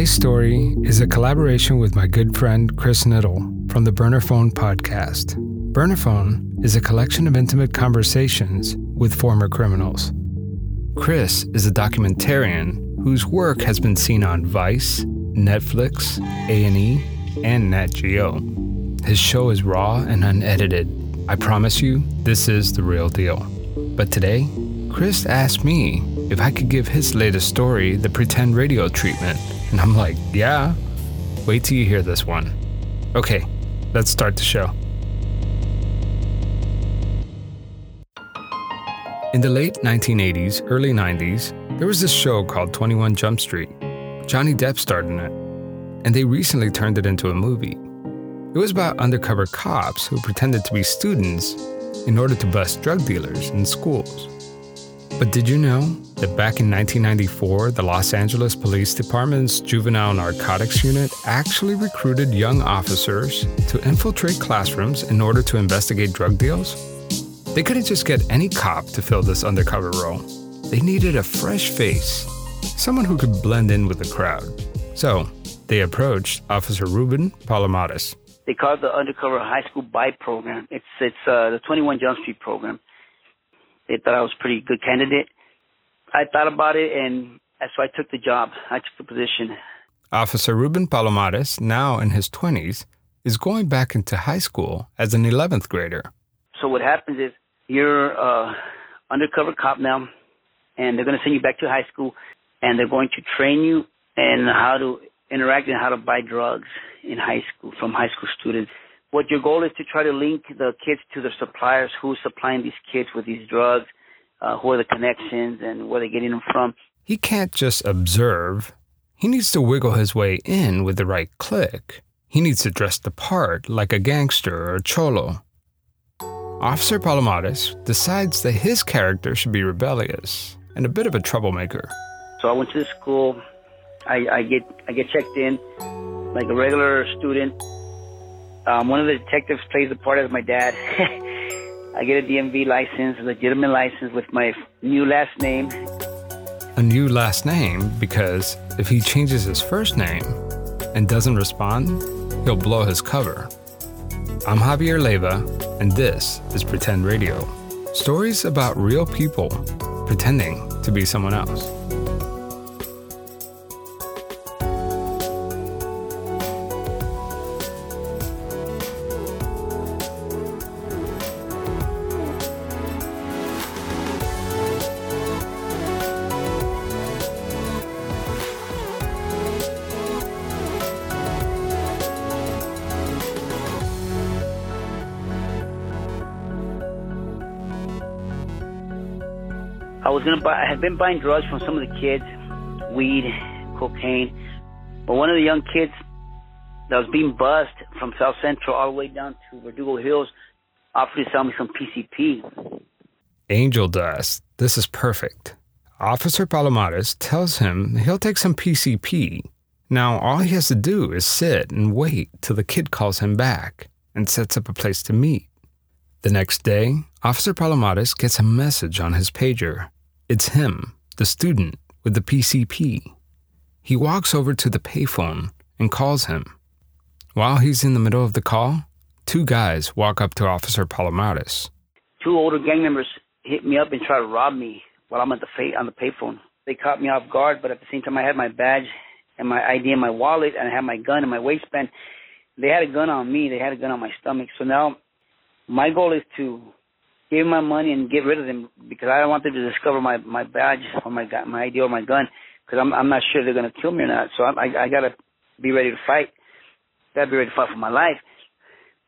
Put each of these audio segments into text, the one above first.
Today's story is a collaboration with my good friend Chris Niddle from the Burner Phone podcast. Burner Phone is a collection of intimate conversations with former criminals. Chris is a documentarian whose work has been seen on Vice, Netflix, A&E, and Nat Geo. His show is raw and unedited. I promise you, this is the real deal. But today, Chris asked me if I could give his latest story the pretend radio treatment. And I'm like, yeah. Wait till you hear this one. Okay, let's start the show. In the late 1980s, early 90s, there was this show called 21 Jump Street. Johnny Depp starred in it, and they recently turned it into a movie. It was about undercover cops who pretended to be students in order to bust drug dealers in schools. But did you know that back in 1994, the Los Angeles Police Department's Juvenile Narcotics Unit actually recruited young officers to infiltrate classrooms in order to investigate drug deals? They couldn't just get any cop to fill this undercover role. They needed a fresh face, someone who could blend in with the crowd. So, they approached Officer Ruben Palomares. They call it the Undercover High School Buy Program. It's it's uh, the 21 Jump Street program. They thought I was a pretty good candidate. I thought about it, and so I took the job. I took the position. Officer Ruben Palomares, now in his 20s, is going back into high school as an 11th grader. So what happens is you're uh, undercover cop now, and they're going to send you back to high school, and they're going to train you in how to interact and how to buy drugs in high school from high school students. What your goal is to try to link the kids to the suppliers who's supplying these kids with these drugs, uh, who are the connections, and where they're getting them from. He can't just observe. He needs to wiggle his way in with the right clique. He needs to dress the part like a gangster or a cholo. Officer Palomares decides that his character should be rebellious and a bit of a troublemaker. So I went to the school. I, I get I get checked in like a regular student. Um, one of the detectives plays the part as my dad. I get a DMV license, a legitimate license with my new last name. A new last name because if he changes his first name and doesn't respond, he'll blow his cover. I'm Javier Leiva, and this is Pretend Radio. Stories about real people pretending to be someone else. Was gonna buy. I had been buying drugs from some of the kids, weed, cocaine. But one of the young kids that was being bussed from South Central all the way down to Verdugo Hills offered to sell me some PCP. Angel dust. This is perfect. Officer Palomares tells him he'll take some PCP. Now, all he has to do is sit and wait till the kid calls him back and sets up a place to meet. The next day, Officer Palomares gets a message on his pager. It's him, the student, with the PCP. He walks over to the payphone and calls him. While he's in the middle of the call, two guys walk up to Officer Palomares. Two older gang members hit me up and try to rob me while I'm at the fa- on the payphone. They caught me off guard, but at the same time, I had my badge and my ID in my wallet, and I had my gun in my waistband. They had a gun on me. They had a gun on my stomach. So now, my goal is to give my money and get rid of them because I don't want them to discover my my badge or my my ID or my gun because I'm I'm not sure they're gonna kill me or not. So I I, I gotta be ready to fight. Gotta be ready to fight for my life.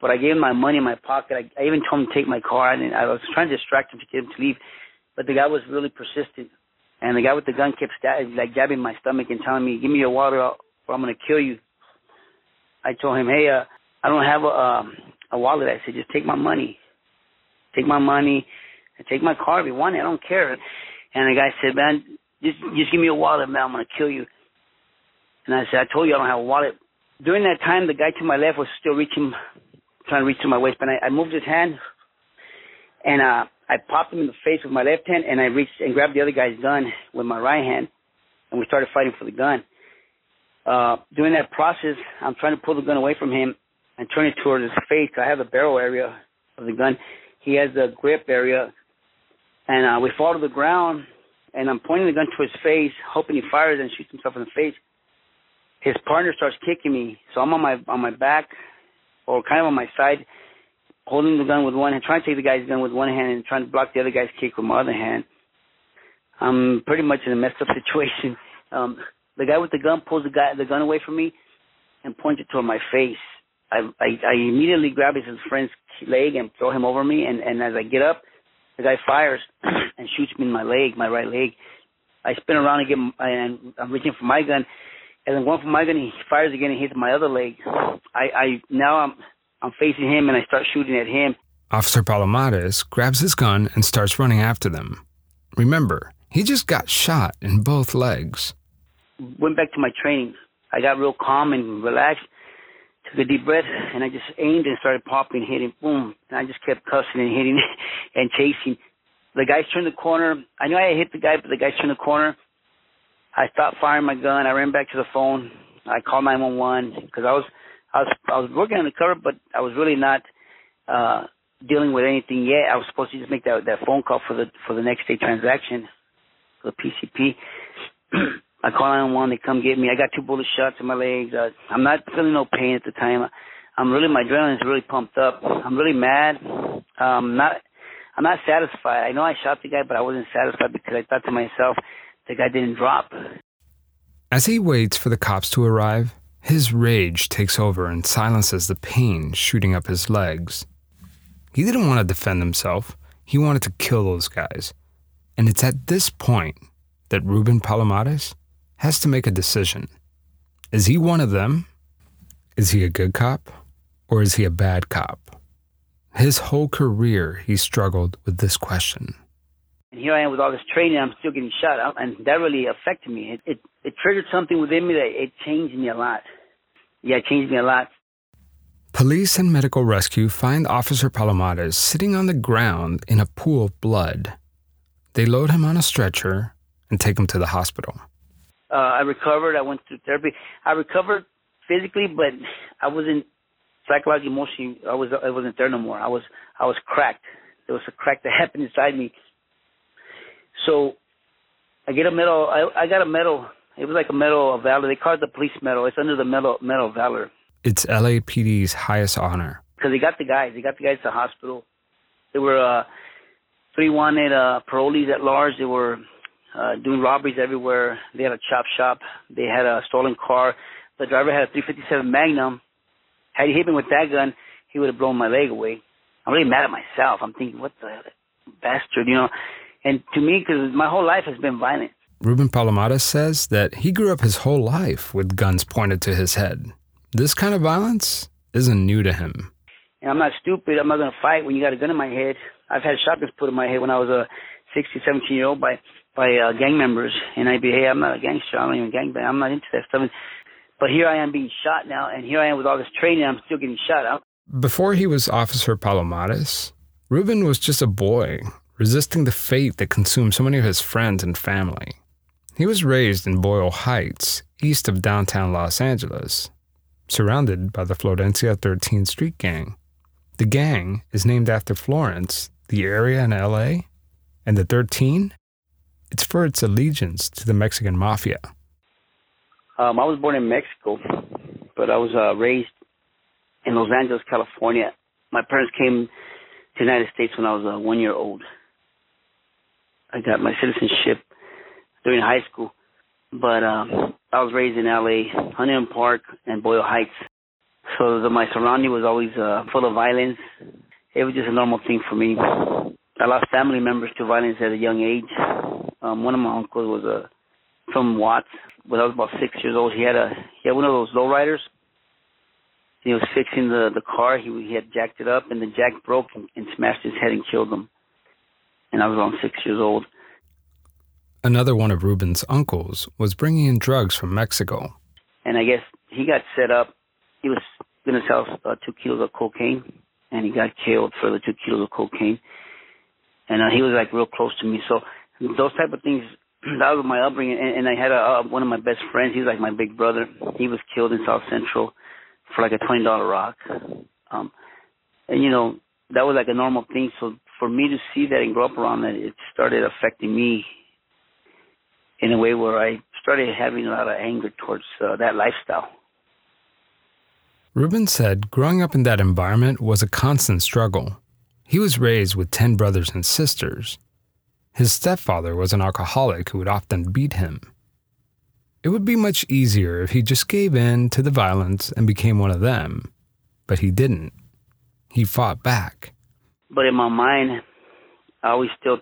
But I gave him my money in my pocket. I, I even told him to take my car, and I was trying to distract him to get him to leave. But the guy was really persistent, and the guy with the gun kept stab- like jabbing my stomach and telling me, "Give me your water, or I'm gonna kill you." I told him, "Hey, uh, I don't have a um, a wallet." I said, "Just take my money. Take my money, and take my car if you want it. I don't care." And the guy said, "Man, just just give me your wallet, man. I'm gonna kill you." And I said, "I told you I don't have a wallet." During that time, the guy to my left was still reaching, trying to reach to my waistband. I, I moved his hand, and uh, I popped him in the face with my left hand, and I reached and grabbed the other guy's gun with my right hand, and we started fighting for the gun. uh, during that process, I'm trying to pull the gun away from him and turn it towards his face. I have the barrel area of the gun. He has the grip area, and uh, we fall to the ground. And I'm pointing the gun to his face, hoping he fires and shoots himself in the face. His partner starts kicking me, so I'm on my on my back, or kind of on my side, holding the gun with one hand, trying to take the guy's gun with one hand, and trying to block the other guy's kick with my other hand. I'm pretty much in a messed up situation. Um, the guy with the gun pulls the guy the gun away from me and points it toward my face. I, I I immediately grab his friend's leg and throw him over me, and and as I get up, the guy fires and shoots me in my leg, my right leg. I spin around and get and I'm reaching for my gun, and then going for my gun, he fires again and hits my other leg. I I now I'm I'm facing him and I start shooting at him. Officer Palomares grabs his gun and starts running after them. Remember, he just got shot in both legs. Went back to my training. I got real calm and relaxed took a deep breath, and I just aimed and started popping, hitting, boom. And I just kept cussing and hitting and chasing. The guys turned the corner. I knew I had hit the guy, but the guys turned the corner. I stopped firing my gun. I ran back to the phone. I called 911 because I was, I was, I was working on the cover, but I was really not uh dealing with anything yet. I was supposed to just make that that phone call for the for the next day transaction, for the PCP. I call 911. They come get me. I got two bullet shots in my legs. Uh, I'm not feeling no pain at the time. I'm really my adrenaline's really pumped up. I'm really mad. Um, not I'm not satisfied. I know I shot the guy, but I wasn't satisfied because I thought to myself, the guy didn't drop. As he waits for the cops to arrive, his rage takes over and silences the pain shooting up his legs. He didn't want to defend himself. He wanted to kill those guys. And it's at this point that Ruben Palomares has to make a decision. Is he one of them? Is he a good cop? Or is he a bad cop? His whole career, he struggled with this question. And here I am with all this training, I'm still getting shot, and that really affected me. It, it, it triggered something within me that it changed me a lot. Yeah, it changed me a lot. Police and medical rescue find Officer Palomares sitting on the ground in a pool of blood. They load him on a stretcher and take him to the hospital. Uh, I recovered. I went through therapy. I recovered physically, but I wasn't psychologically, emotionally. I was I wasn't there no more. I was I was cracked. There was a crack that happened inside me. So I get a medal. I I got a medal. It was like a medal of valor. They call it the police medal. It's under the medal medal of valor. It's LAPD's highest honor. Because they got the guys. They got the guys to the hospital. They were uh, three wanted uh, parolees at large. They were uh, doing robberies everywhere. They had a chop shop. They had a stolen car. The driver had a 357 Magnum. Had he hit me with that gun, he would have blown my leg away. I'm really mad at myself. I'm thinking, what the bastard, you know? And to me, because my whole life has been violent. Ruben Palomares says that he grew up his whole life with guns pointed to his head. This kind of violence isn't new to him. And I'm not stupid. I'm not going to fight when you got a gun in my head. I've had shotguns put in my head when I was a 16, 17 year old by by uh, gang members, and I'd be, hey, I'm not a gangster. I'm not even gang bang. I'm not into that stuff. But here I am being shot now, and here I am with all this training. I'm still getting shot. out. Before he was Officer Palomares, Ruben was just a boy resisting the fate that consumed so many of his friends and family. He was raised in Boyle Heights, east of downtown Los Angeles, surrounded by the Florencia 13 Street Gang. The gang is named after Florence, the area in LA, and the 13 it's for its allegiance to the Mexican mafia. Um, I was born in Mexico, but I was uh, raised in Los Angeles, California. My parents came to the United States when I was uh, one year old. I got my citizenship during high school, but um, I was raised in LA, Huntington Park, and Boyle Heights. So the, my surrounding was always uh, full of violence. It was just a normal thing for me. I lost family members to violence at a young age. Um, one of my uncles was a uh, from Watts. When I was about six years old, he had a he had one of those lowriders. He was fixing the the car. He he had jacked it up, and the jack broke and, and smashed his head and killed him. And I was around six years old. Another one of Ruben's uncles was bringing in drugs from Mexico. And I guess he got set up. He was going to sell uh, two kilos of cocaine, and he got killed for the two kilos of cocaine. And uh, he was like real close to me, so those type of things that was my upbringing, and, and I had a, uh, one of my best friends. He was like my big brother. He was killed in South Central for like a twenty dollar rock, um, and you know that was like a normal thing. So for me to see that and grow up around that, it started affecting me in a way where I started having a lot of anger towards uh, that lifestyle. Ruben said growing up in that environment was a constant struggle. He was raised with 10 brothers and sisters. His stepfather was an alcoholic who would often beat him. It would be much easier if he just gave in to the violence and became one of them, but he didn't. He fought back. But in my mind, I always still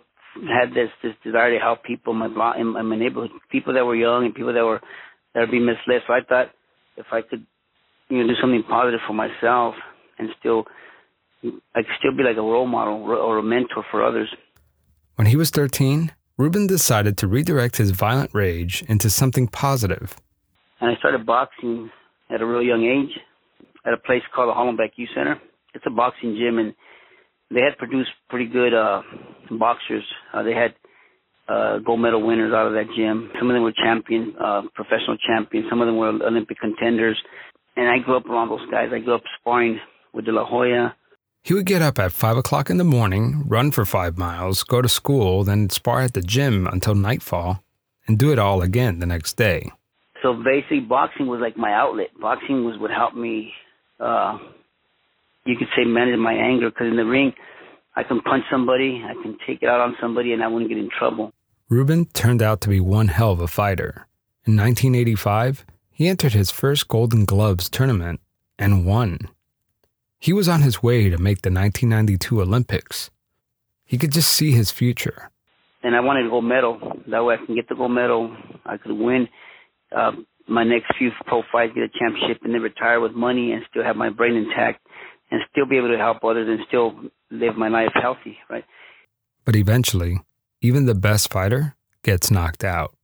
had this this desire to help people in my in my neighborhood, people that were young and people that were that were being misled. So I thought if I could, you know, do something positive for myself and still, I could still be like a role model or a mentor for others. When he was 13, Ruben decided to redirect his violent rage into something positive. And I started boxing at a real young age at a place called the Hollenbeck Youth Center. It's a boxing gym, and they had produced pretty good uh, boxers. Uh, they had uh, gold medal winners out of that gym. Some of them were champion, uh, professional champions. Some of them were Olympic contenders. And I grew up around those guys. I grew up sparring with De La Hoya. He would get up at 5 o'clock in the morning, run for five miles, go to school, then spar at the gym until nightfall, and do it all again the next day. So basically, boxing was like my outlet. Boxing was what helped me uh, you could say manage my anger because in the ring, I can punch somebody, I can take it out on somebody, and I wouldn't get in trouble. Ruben turned out to be one hell of a fighter. In 1985, he entered his first Golden Gloves tournament and won. He was on his way to make the 1992 Olympics. He could just see his future. And I wanted a gold medal. That way I can get the gold medal. I could win uh, my next few pro fights, get a championship, and then retire with money and still have my brain intact and still be able to help others and still live my life healthy, right? But eventually, even the best fighter gets knocked out.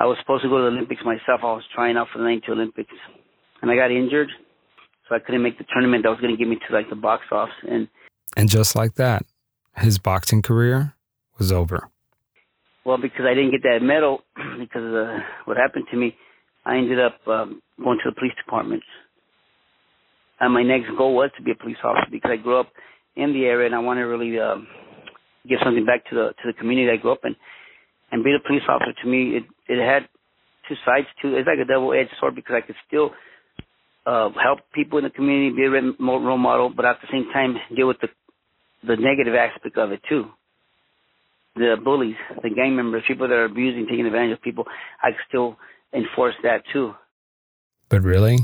I was supposed to go to the Olympics myself. I was trying out for the 92 Olympics, and I got injured, so I couldn't make the tournament that was going to get me to like the box office. And and just like that, his boxing career was over. Well, because I didn't get that medal, because of the, what happened to me, I ended up um, going to the police department and my next goal was to be a police officer because I grew up in the area and I wanted to really um, give something back to the to the community I grew up in. And being a police officer to me, it it had two sides to it. It's like a double edged sword because I could still uh, help people in the community, be a role model, but at the same time deal with the the negative aspect of it too. The bullies, the gang members, people that are abusing, taking advantage of people, I still enforce that too. But really,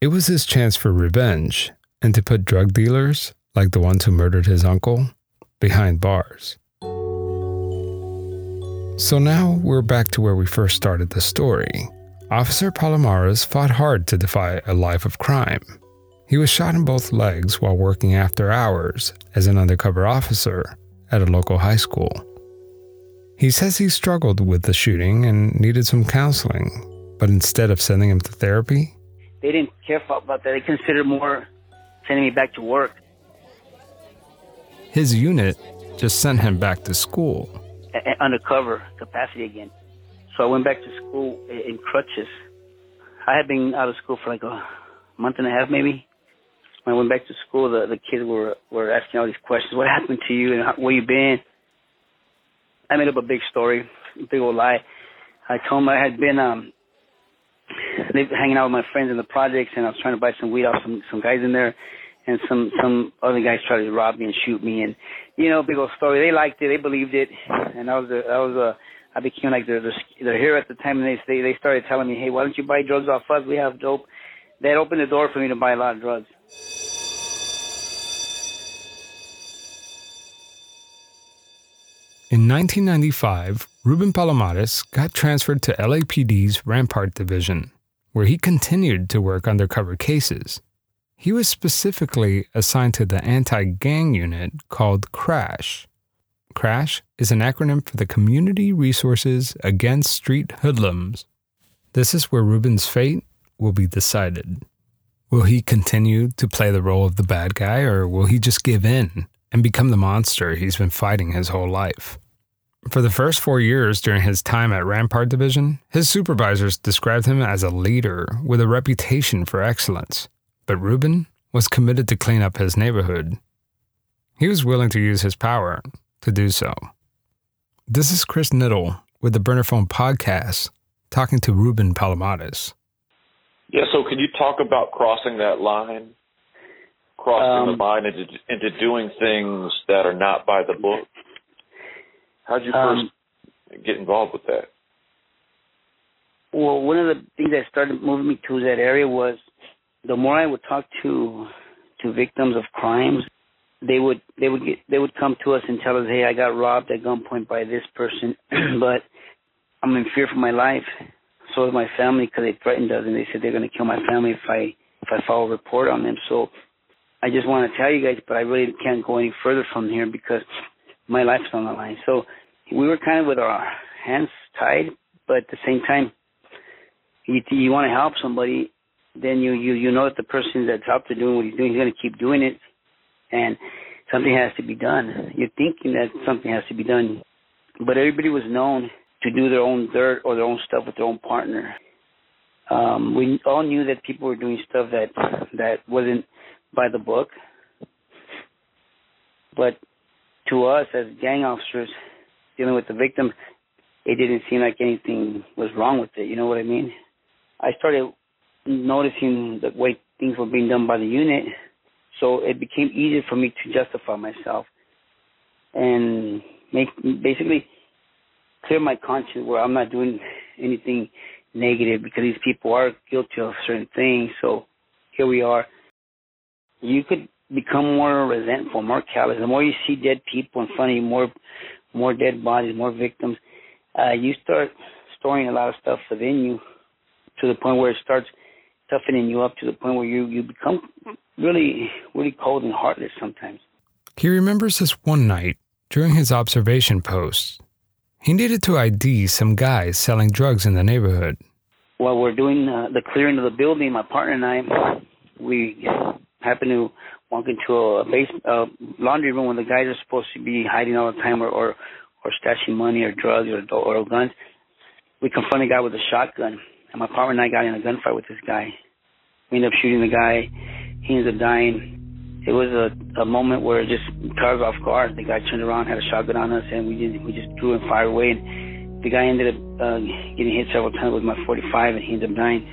it was his chance for revenge and to put drug dealers, like the ones who murdered his uncle, behind bars. So now we're back to where we first started the story. Officer Palomares fought hard to defy a life of crime. He was shot in both legs while working after hours as an undercover officer at a local high school. He says he struggled with the shooting and needed some counseling, but instead of sending him to therapy, they didn't care about that. They considered more sending me back to work. His unit just sent him back to school. A- undercover capacity again. So I went back to school in crutches. I had been out of school for like a month and a half, maybe. When I went back to school, the the kids were were asking all these questions. What happened to you and how, where you been? I made up a big story, a big old lie. I told them I had been um hanging out with my friends in the projects, and I was trying to buy some weed off some some guys in there, and some some other guys tried to rob me and shoot me, and you know, big old story. They liked it, they believed it, and I was a, I was a I became like the the, the hero at the time, and they they they started telling me, hey, why don't you buy drugs off us? We have dope. That opened the door for me to buy a lot of drugs. In 1995, Ruben Palomares got transferred to LAPD's Rampart Division, where he continued to work undercover cases. He was specifically assigned to the anti gang unit called CRASH. CRASH is an acronym for the Community Resources Against Street Hoodlums. This is where Ruben's fate will be decided. Will he continue to play the role of the bad guy, or will he just give in and become the monster he's been fighting his whole life? For the first four years during his time at Rampart Division, his supervisors described him as a leader with a reputation for excellence. But Ruben was committed to clean up his neighborhood. He was willing to use his power to do so. This is Chris Niddle with the Burner Phone podcast, talking to Ruben Palomares. Yeah, so can you talk about crossing that line? Crossing um, the line into, into doing things that are not by the book? How did you first um, get involved with that? Well, one of the things that started moving me to that area was the more I would talk to to victims of crimes, they would they would get they would come to us and tell us, "Hey, I got robbed at gunpoint by this person, but I'm in fear for my life." So is my family because they threatened us and they said they're going to kill my family if I if I file a report on them. So I just want to tell you guys, but I really can't go any further from here because my life's on the line. So we were kind of with our hands tied, but at the same time, you you want to help somebody, then you you you know that the person that's out there doing what he's doing, he's going to keep doing it, and something has to be done. You're thinking that something has to be done, but everybody was known to do their own dirt or their own stuff with their own partner. Um, we all knew that people were doing stuff that that wasn't by the book, but to us as gang officers dealing with the victim, it didn't seem like anything was wrong with it. You know what I mean? I started noticing the way things were being done by the unit, so it became easier for me to justify myself and make basically clear my conscience where I'm not doing anything negative because these people are guilty of certain things. So here we are. You could become more resentful, more callous. The more you see dead people in front of you, more more dead bodies, more victims, uh, you start storing a lot of stuff within you to the point where it starts toughening you up to the point where you, you become really, really cold and heartless sometimes. He remembers this one night during his observation post. He needed to ID some guys selling drugs in the neighborhood. While we're doing uh, the clearing of the building, my partner and I, we happened to walk into a base uh, laundry room where the guys are supposed to be hiding all the time or or, or stashing money or drugs or or guns. We confront a guy with a shotgun, and my partner and I got in a gunfight with this guy. We ended up shooting the guy. He ended up dying. It was a, a moment where it just caught us off guard. The guy turned around, had a shotgun on us, and we just we just drew and fired away. And the guy ended up uh, getting hit several times with my 45, and he ended up dying.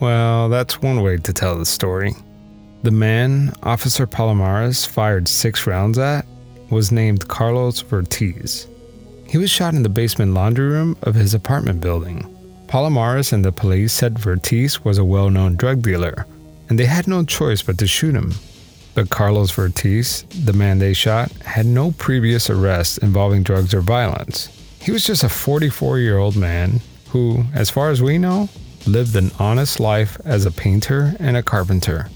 Well, that's one way to tell the story. The man Officer Palomares fired six rounds at was named Carlos Vertiz. He was shot in the basement laundry room of his apartment building. Palomares and the police said Vertiz was a well known drug dealer, and they had no choice but to shoot him. But Carlos Vertiz, the man they shot, had no previous arrests involving drugs or violence. He was just a 44 year old man who, as far as we know, lived an honest life as a painter and a carpenter.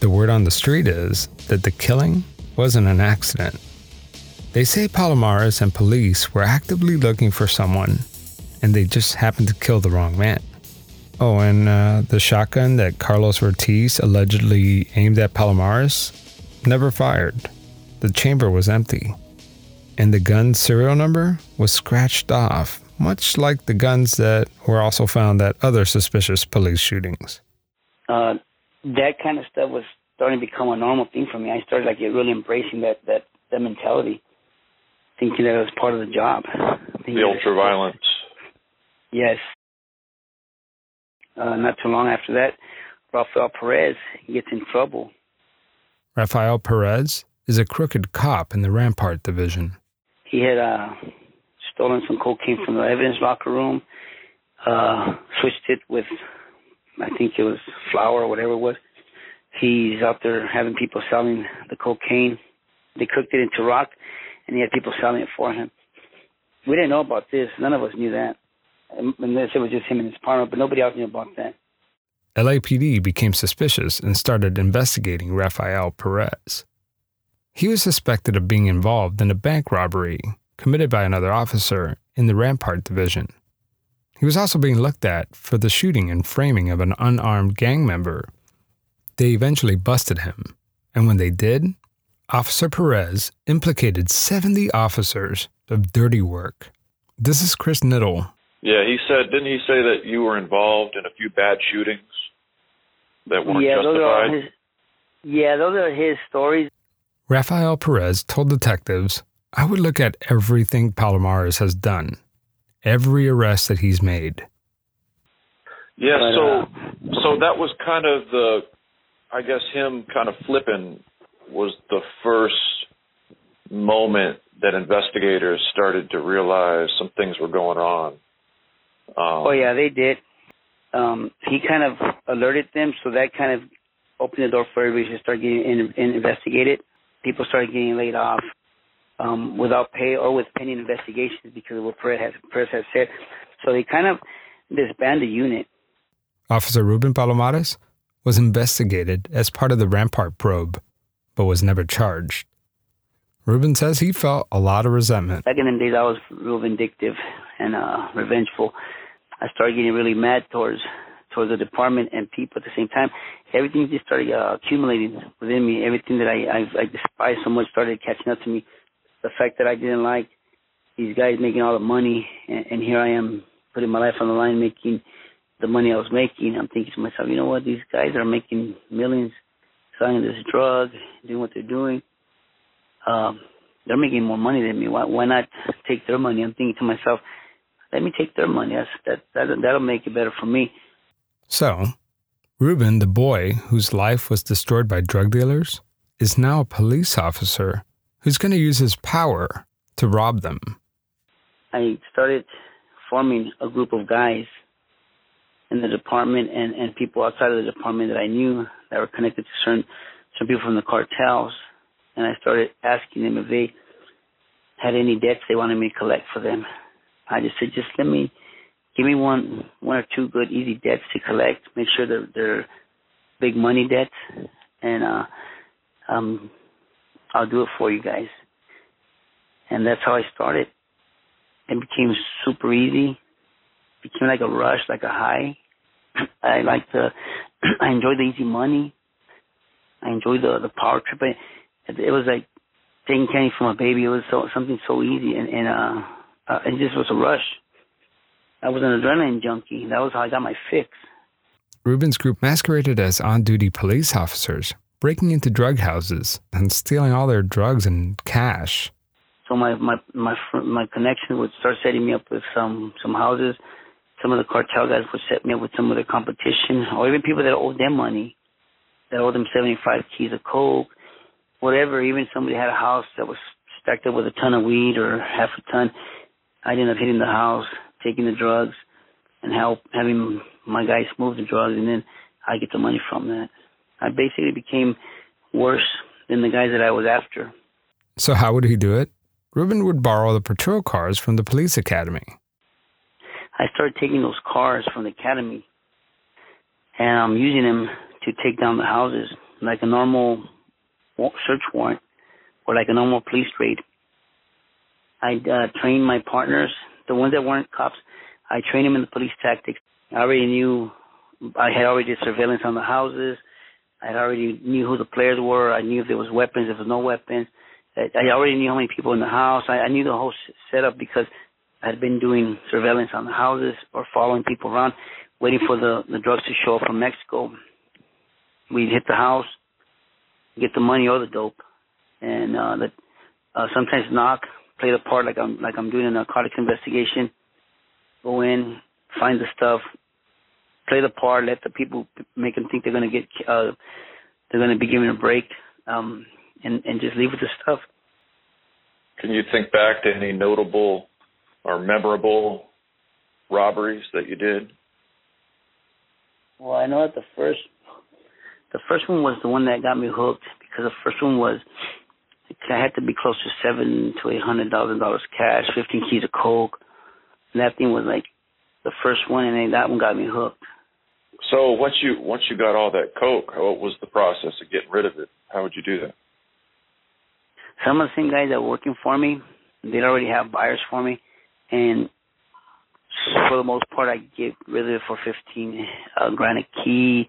The word on the street is that the killing wasn't an accident. They say Palomares and police were actively looking for someone, and they just happened to kill the wrong man. Oh, and uh, the shotgun that Carlos Vertiz allegedly aimed at Palomares never fired. The chamber was empty, and the gun's serial number was scratched off, much like the guns that were also found at other suspicious police shootings. Uh, that kind of stuff was starting to become a normal thing for me. I started like really embracing that that that mentality, thinking that it was part of the job. The ultra violence. Yes. Uh, not too long after that, Rafael Perez gets in trouble. Rafael Perez is a crooked cop in the Rampart division. He had uh, stolen some cocaine from the evidence locker room, uh, switched it with I think it was flour or whatever it was. He's out there having people selling the cocaine. They cooked it into rock, and he had people selling it for him. We didn't know about this. None of us knew that. Unless it was just him and his partner, but nobody else knew about that. LAPD became suspicious and started investigating Rafael Perez. He was suspected of being involved in a bank robbery committed by another officer in the Rampart Division. He was also being looked at for the shooting and framing of an unarmed gang member. They eventually busted him, and when they did, Officer Perez implicated 70 officers of dirty work. This is Chris Niddle. Yeah, he said, didn't he say that you were involved in a few bad shootings that weren't yeah, justified? Those are his, yeah, those are his stories. Rafael Perez told detectives, I would look at everything Palomares has done, every arrest that he's made. Yeah, But, so uh, so that was kind of the I guess him kind of flipping was the first moment that investigators started to realize some things were going on. Um, Oh yeah, they did. Um, he kind of alerted them, so that kind of opened the door for everybody to start getting in, in investigated. People started getting laid off um, without pay or with pending investigations because of what Perez has, Perez has said. So they kind of disbanded the unit. Officer Ruben Palomares was investigated as part of the Rampart probe, but was never charged. Ruben says he felt a lot of resentment. Back in them days, I was real vindictive and uh, revengeful. I started getting really mad towards towards the department and people at the same time. Everything just started uh, accumulating within me. Everything that I, I I despised so much started catching up to me. The fact that I didn't like these guys making all the money, and, and here I am putting my life on the line, making the money I was making. I'm thinking to myself, you know what? These guys are making millions selling this drug, doing what they're doing. Um, they're making more money than me. Why, why not take their money? I'm thinking to myself, let me take their money. That's, that, that, that'll make it better for me. So, Ruben, the boy whose life was destroyed by drug dealers, is now a police officer who's going to use his power to rob them. I started forming a group of guys in the department and, and people outside of the department that I knew that were connected to certain some people from the cartels and I started asking them if they had any debts they wanted me to collect for them. I just said, just let me give me one one or two good easy debts to collect. Make sure they're they're big money debts, and uh, um, I'll do it for you guys. And that's how I started. It became super easy. It became like a rush, like a high. I like the, I enjoy the easy money. I enjoy the the power trip. It, it was like taking candy from a baby. It was so something so easy, and and uh, uh, it just was a rush. I was an adrenaline junkie. That was how I got my fix. Ruben's group masqueraded as on duty police officers, breaking into drug houses and stealing all their drugs and cash. So my my my fr- my connection would start setting me up with some some houses. Some of the cartel guys would set me up with some of their competition, or even people that owed them money, that owed them seventy five keys of coke, whatever. Even somebody had a house that was stacked up with a ton of weed or half a ton. I'd end up hitting the house, taking the drugs, and help having my guys move the drugs, and then I get the money from that. I basically became worse than the guys that I was after. So, how would he do it? Ruben would borrow the patrol cars from the police academy. I started taking those cars from the academy, and I'm using them to take down the houses like a normal search warrant or like a normal police raid. I uh, trained my partners, the ones that weren't cops. I trained them in the police tactics. I already knew. I had already did surveillance on the houses. I already knew who the players were. I knew if there was weapons, if there was no weapons. I I already knew how many people in the house. I, I knew the whole setup because had been doing surveillance on the houses or following people around, waiting for the the drugs to show up from Mexico. We'd hit the house, get the money or the dope, and uh, uh, sometimes knock, play the part like I'm like I'm doing a narcotics investigation. Go in, find the stuff, play the part, let the people make them think they're gonna get uh, they're gonna be given a break, um, and and just leave with the stuff. Can you think back to any notable or memorable robberies that you did? Well, I know that the first, the first one was the one that got me hooked because the first one was, I had to be close to seven to eight hundred thousand dollars cash, fifteen keys of coke, and that thing was like the first one, and then that one got me hooked. So once you once you got all that coke, what was the process of getting rid of it? How would you do that? Some of the same guys that were working for me, they'd already have buyers for me, and for the most part, I get rid of it for fifteen uh, grand a key.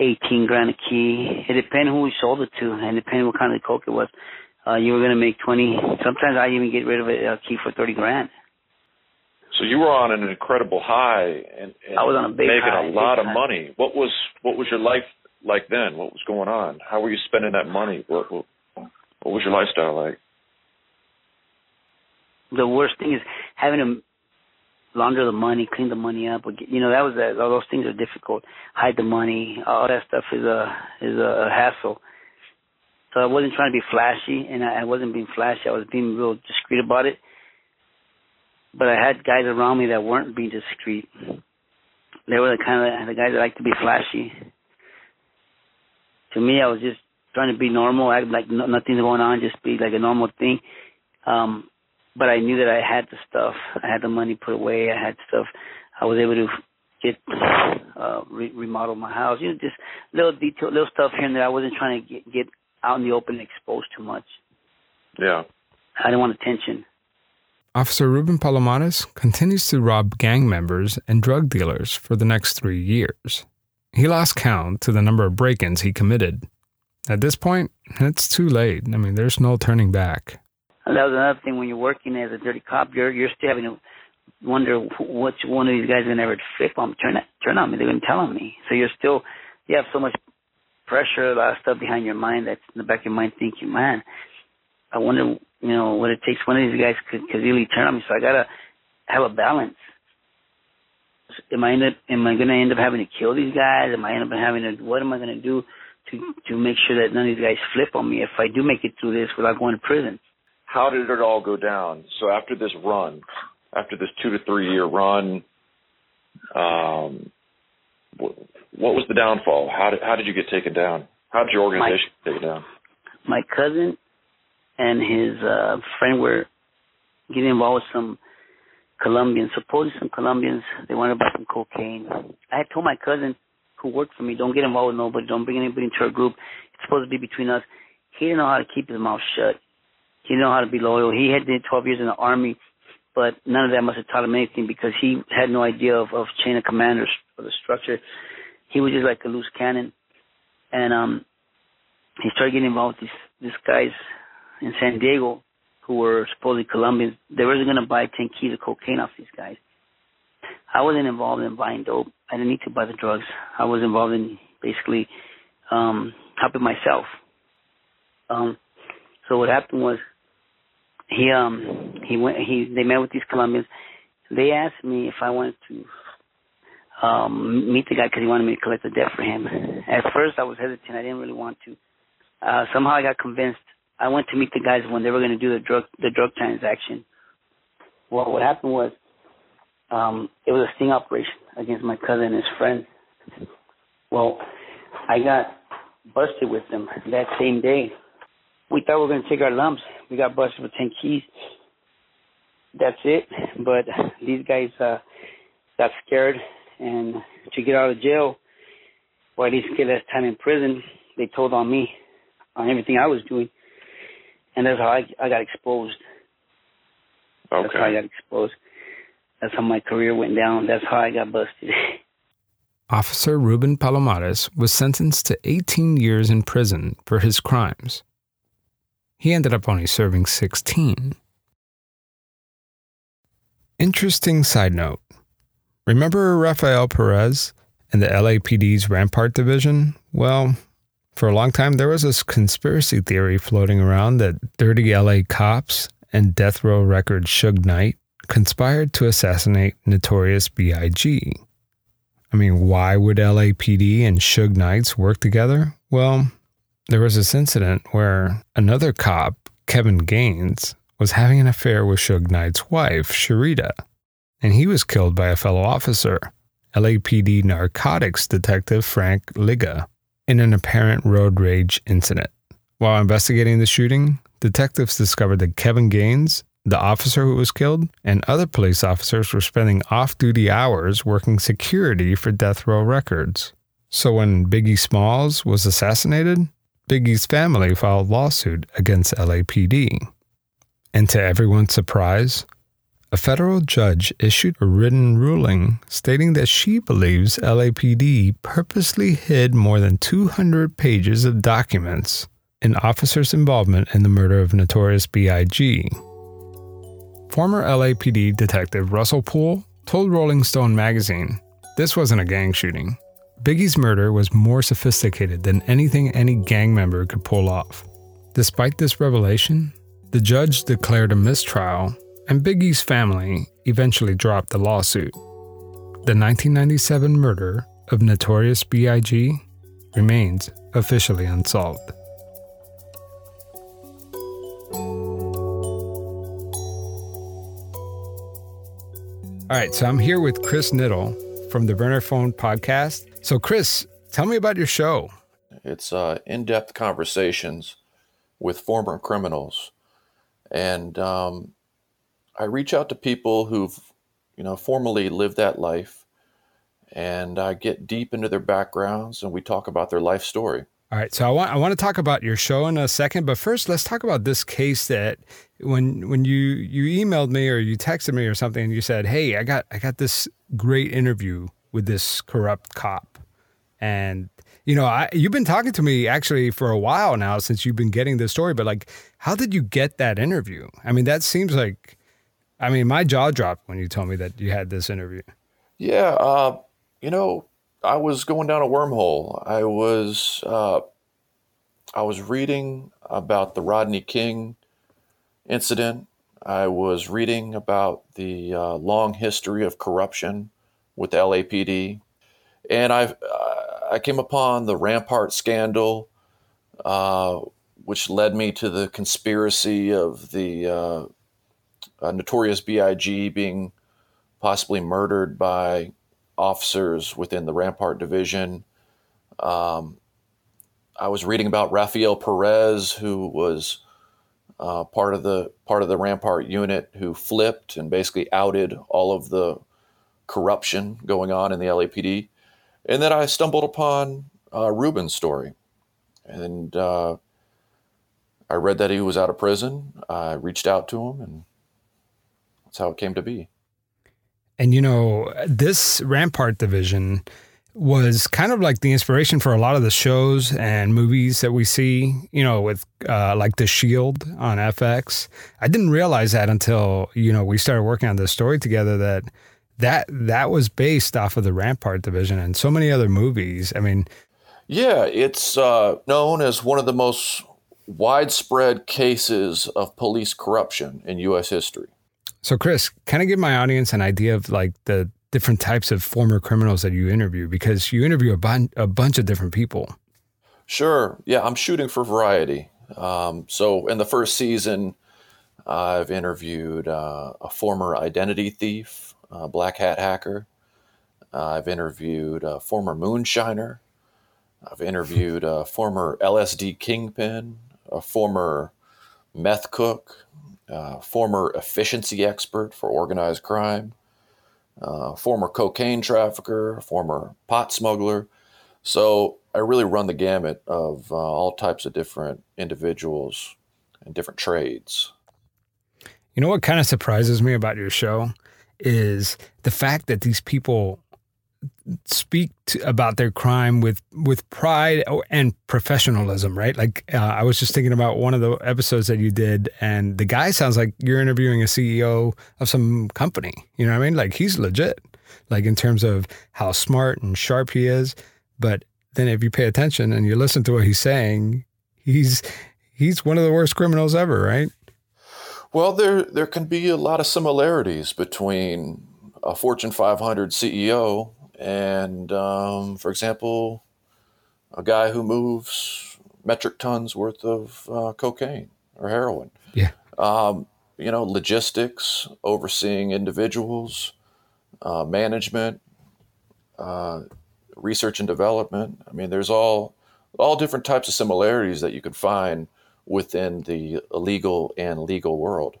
eighteen grand a key. It depended who we sold it to, and depending what kind of coke it was. Uh, you were gonna make twenty. Sometimes I even get rid of a, a key for thirty grand. So you were on an incredible high and, and I was on a big making high, a lot of high. money. What was what was your life like then? What was going on? How were you spending that money? What what, what was your lifestyle like? The worst thing is having to launder the money, clean the money up. or get- You know that was a, all those things are difficult. Hide the money, all that stuff is a is a, a hassle. So I wasn't trying to be flashy, and I, I wasn't being flashy. I was being real discreet about it. But I had guys around me that weren't being discreet. They were the kind of the guys that like to be flashy. To me, I was just trying to be normal, act like no, nothing's going on, just be like a normal thing. Um, but I knew that I had the stuff. I had the money put away. I had stuff. I was able to get uh, re- remodel my house. You know, just little detail, little stuff here and there. I wasn't trying to get, get out in the open and exposed too much. Yeah. I didn't want attention. Officer Ruben Palomares continues to rob gang members and drug dealers for the next three years. He lost count to the number of break ins he committed. At this point, it's too late. I mean, there's no turning back. And that was another thing when you're working as a dirty cop, you're you're still having to wonder wh- which one of these guys gonna ever flip on turn turn on me. They're gonna tell on me. So you're still you have so much pressure, a lot of stuff behind your mind that's in the back of your mind thinking, man, I wonder, you know, what it takes. One of these guys could, could really turn on me. So I gotta have a balance. Am I end up, am I gonna end up having to kill these guys? Am I end up having to? What am I gonna do to to make sure that none of these guys flip on me if I do make it through this without going to prison? How did it all go down? So after this run, after this two to three year run, um, what, was the downfall? How did how did you get taken down? How did your organization get taken down? my cousin and his uh friend were getting involved with some Colombians, supposedly some Colombians. They wanted to buy some cocaine. I had told my cousin who worked for me, don't get involved with nobody, don't bring anybody into our group. It's supposed to be between us. He didn't know how to keep his mouth shut. He didn't know how to be loyal. He had did 12 years in the army, but none of that must have taught him anything because he had no idea of, of chain of command or, or the structure. He was just like a loose cannon. And um he started getting involved with these these guys in San Diego who were supposedly Colombians. They were going to buy 10 keys of cocaine off these guys. I wasn't involved in buying dope. I didn't need to buy the drugs. I was involved in basically um helping myself. Um so what happened was he um he went he they met with these Colombians. They asked me if I wanted to um meet the guy because he wanted me to collect the debt for him. At first I was hesitant. I didn't really want to. Uh somehow I got convinced. I went to meet the guys when they were going to do the drug the drug transaction. Well, what happened was um it was a sting operation against my cousin and his friend. Well, I got busted with them that same day. We thought we were going to take our lumps. We got busted with 10 keys. That's it. But these guys uh, got scared, and to get out of jail, or at least get less time in prison, they told on me, on everything I was doing. And that's how I, I got exposed. Okay. That's how I got exposed. That's how my career went down. That's how I got busted. Officer Ruben Palomares was sentenced to 18 years in prison for his crimes. He ended up only serving 16. Interesting side note. Remember Rafael Perez and the LAPD's Rampart Division? Well, for a long time, there was this conspiracy theory floating around that dirty LA cops and death row record Suge Knight conspired to assassinate Notorious B.I.G. I mean, why would LAPD and Suge Knights work together? Well, there was this incident where another cop, Kevin Gaines, was having an affair with Suge Knight's wife, Sharitha, and he was killed by a fellow officer, LAPD narcotics detective Frank Lyga, in an apparent road rage incident. While investigating the shooting, detectives discovered that Kevin Gaines, the officer who was killed, and other police officers were spending off duty hours working security for Death Row Records. So when Biggie Smalls was assassinated, Biggie's family filed lawsuit against LAPD. And to everyone's surprise, a federal judge issued a written ruling stating that she believes LAPD purposely hid more than 200 pages of documents in officers' involvement in the murder of Notorious B.I.G. Former LAPD detective Russell Poole told Rolling Stone magazine this wasn't a gang shooting. Biggie's murder was more sophisticated than anything any gang member could pull off. Despite this revelation, the judge declared a mistrial, and Biggie's family eventually dropped the lawsuit. The 1997 murder of Notorious B.I.G. remains officially unsolved. All right, so I'm here with Chris Niddle from the Burner Phone podcast. So, Chris, tell me about your show. It's uh, in depth conversations with former criminals. And um, I reach out to people who've, you know, formerly lived that life. And I get deep into their backgrounds and we talk about their life story. All right, so I want I want to talk about your show in a second, but first let's talk about this case that when when you you emailed me or you texted me or something and you said, "Hey, I got I got this great interview with this corrupt cop. And you know, I, you've been talking to me actually for a while now since you've been getting this story. But like, how did you get that interview? I mean, that seems like, I mean, my jaw dropped when you told me that you had this interview. Yeah, uh, you know, I was going down a wormhole. I was, uh, I was reading about the Rodney King incident. I was reading about the uh, long history of corruption with LAPD, and I I came upon the Rampart scandal, uh, which led me to the conspiracy of the uh, notorious B.I.G. being possibly murdered by officers within the Rampart division. Um, I was reading about Rafael Perez, who was uh, part of the part of the Rampart unit, who flipped and basically outed all of the corruption going on in the LAPD. And then I stumbled upon uh, Ruben's story. And uh, I read that he was out of prison. I reached out to him, and that's how it came to be. And you know, this Rampart division was kind of like the inspiration for a lot of the shows and movies that we see, you know, with uh, like The Shield on FX. I didn't realize that until, you know, we started working on this story together that that that was based off of the Rampart division and so many other movies. I mean, yeah, it's uh, known as one of the most widespread cases of police corruption in U.S. history. So, Chris, kind of give my audience an idea of like the different types of former criminals that you interview because you interview a, bun- a bunch of different people. Sure. Yeah, I'm shooting for variety. Um, so, in the first season, I've interviewed uh, a former identity thief, uh, black hat hacker. Uh, I've interviewed a former moonshiner. I've interviewed a former LSD kingpin, a former meth cook, a former efficiency expert for organized crime, a former cocaine trafficker, a former pot smuggler. So I really run the gamut of uh, all types of different individuals and different trades. You know what kind of surprises me about your show is the fact that these people speak to, about their crime with with pride and professionalism, right? Like uh, I was just thinking about one of the episodes that you did, and the guy sounds like you're interviewing a CEO of some company. You know what I mean? Like he's legit, like in terms of how smart and sharp he is. But then if you pay attention and you listen to what he's saying, he's he's one of the worst criminals ever, right? Well, there there can be a lot of similarities between a Fortune 500 CEO and, um, for example, a guy who moves metric tons worth of uh, cocaine or heroin. Yeah. Um, you know, logistics, overseeing individuals, uh, management, uh, research and development. I mean, there's all all different types of similarities that you can find within the illegal and legal world.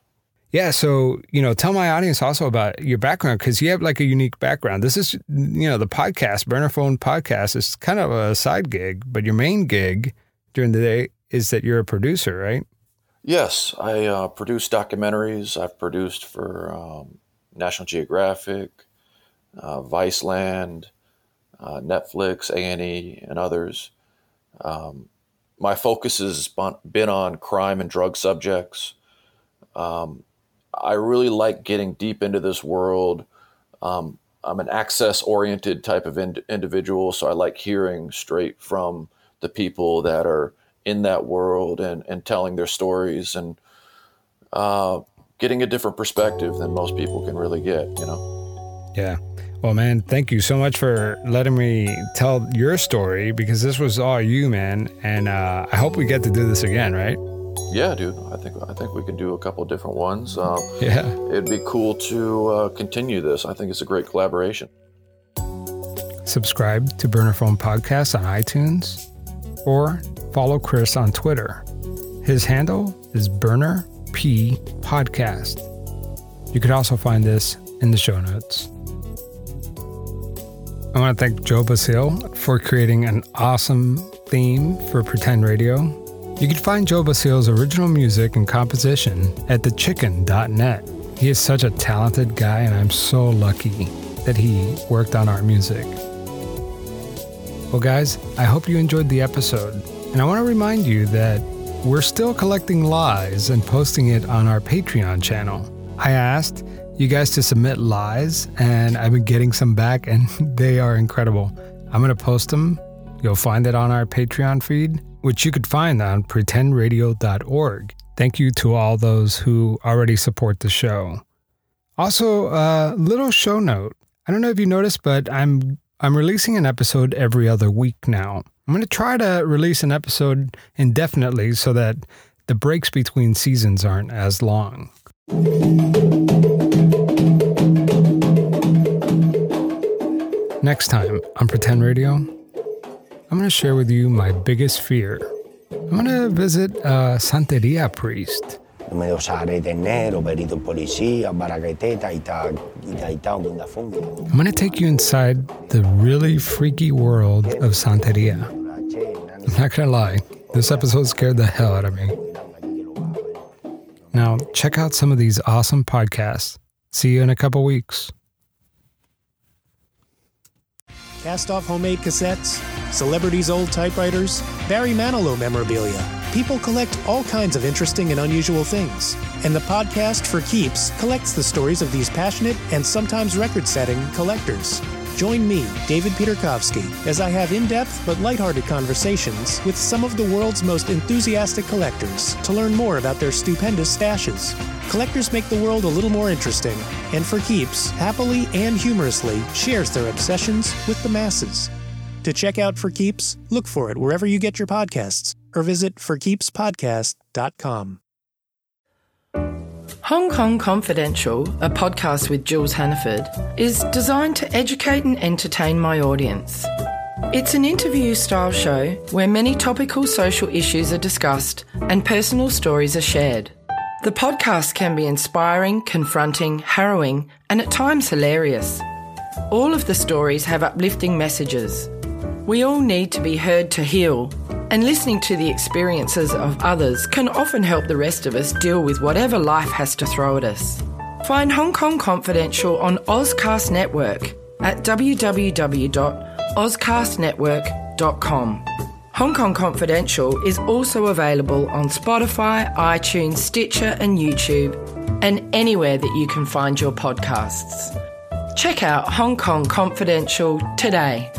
Yeah, so you know, tell my audience also about your background because you have like a unique background. This is, you know, the podcast, Burner Phone Podcast, is kind of a side gig, but your main gig during the day is that you're a producer, right? Yes, I uh, produce documentaries. I've produced for um, National Geographic, uh, Viceland, uh, Netflix, A and E, and others. Um, my focus has been on crime and drug subjects. Um, I really like getting deep into this world. Um, I'm an access oriented type of ind- individual, so I like hearing straight from the people that are in that world and, and telling their stories and uh, getting a different perspective than most people can really get, you know? Yeah. Well, man, thank you so much for letting me tell your story because this was all you, man. And uh, I hope we get to do this again, right? Yeah, dude. I think I think we can do a couple different ones. Um, yeah, it'd be cool to uh, continue this. I think it's a great collaboration. Subscribe to Burner Phone Podcast on iTunes, or follow Chris on Twitter. His handle is Burner P Podcast. You can also find this in the show notes. I want to thank Joe Basile for creating an awesome theme for Pretend Radio you can find Joe Basile's original music and composition at thechicken.net. He is such a talented guy, and I'm so lucky that he worked on our music. Well, guys, I hope you enjoyed the episode, and I want to remind you that we're still collecting lies and posting it on our Patreon channel. I asked you guys to submit lies, and I've been getting some back, and they are incredible. I'm going to post them. You'll find it on our Patreon feed which you could find on pretendradio.org. Thank you to all those who already support the show. Also, a little show note. I don't know if you noticed, but I'm I'm releasing an episode every other week now. I'm going to try to release an episode indefinitely so that the breaks between seasons aren't as long. Next time on Pretend Radio, I'm going to share with you my biggest fear. I'm going to visit a Santeria priest. I'm going to take you inside the really freaky world of Santeria. I'm not going to lie, this episode scared the hell out of me. Now, check out some of these awesome podcasts. See you in a couple weeks. Cast off homemade cassettes celebrities' old typewriters, Barry Manilow memorabilia. People collect all kinds of interesting and unusual things. And the podcast For Keeps collects the stories of these passionate and sometimes record setting collectors. Join me, David Peterkovsky, as I have in depth but lighthearted conversations with some of the world's most enthusiastic collectors to learn more about their stupendous stashes. Collectors make the world a little more interesting, and For Keeps, happily and humorously, shares their obsessions with the masses. To check out For Keeps, look for it wherever you get your podcasts or visit forkeepspodcast.com. Hong Kong Confidential, a podcast with Jules Hannaford, is designed to educate and entertain my audience. It's an interview style show where many topical social issues are discussed and personal stories are shared. The podcast can be inspiring, confronting, harrowing, and at times hilarious. All of the stories have uplifting messages we all need to be heard to heal, and listening to the experiences of others can often help the rest of us deal with whatever life has to throw at us. Find Hong Kong Confidential on Ozcast Network at www.ozcastnetwork.com. Hong Kong Confidential is also available on Spotify, iTunes, Stitcher, and YouTube, and anywhere that you can find your podcasts. Check out Hong Kong Confidential today.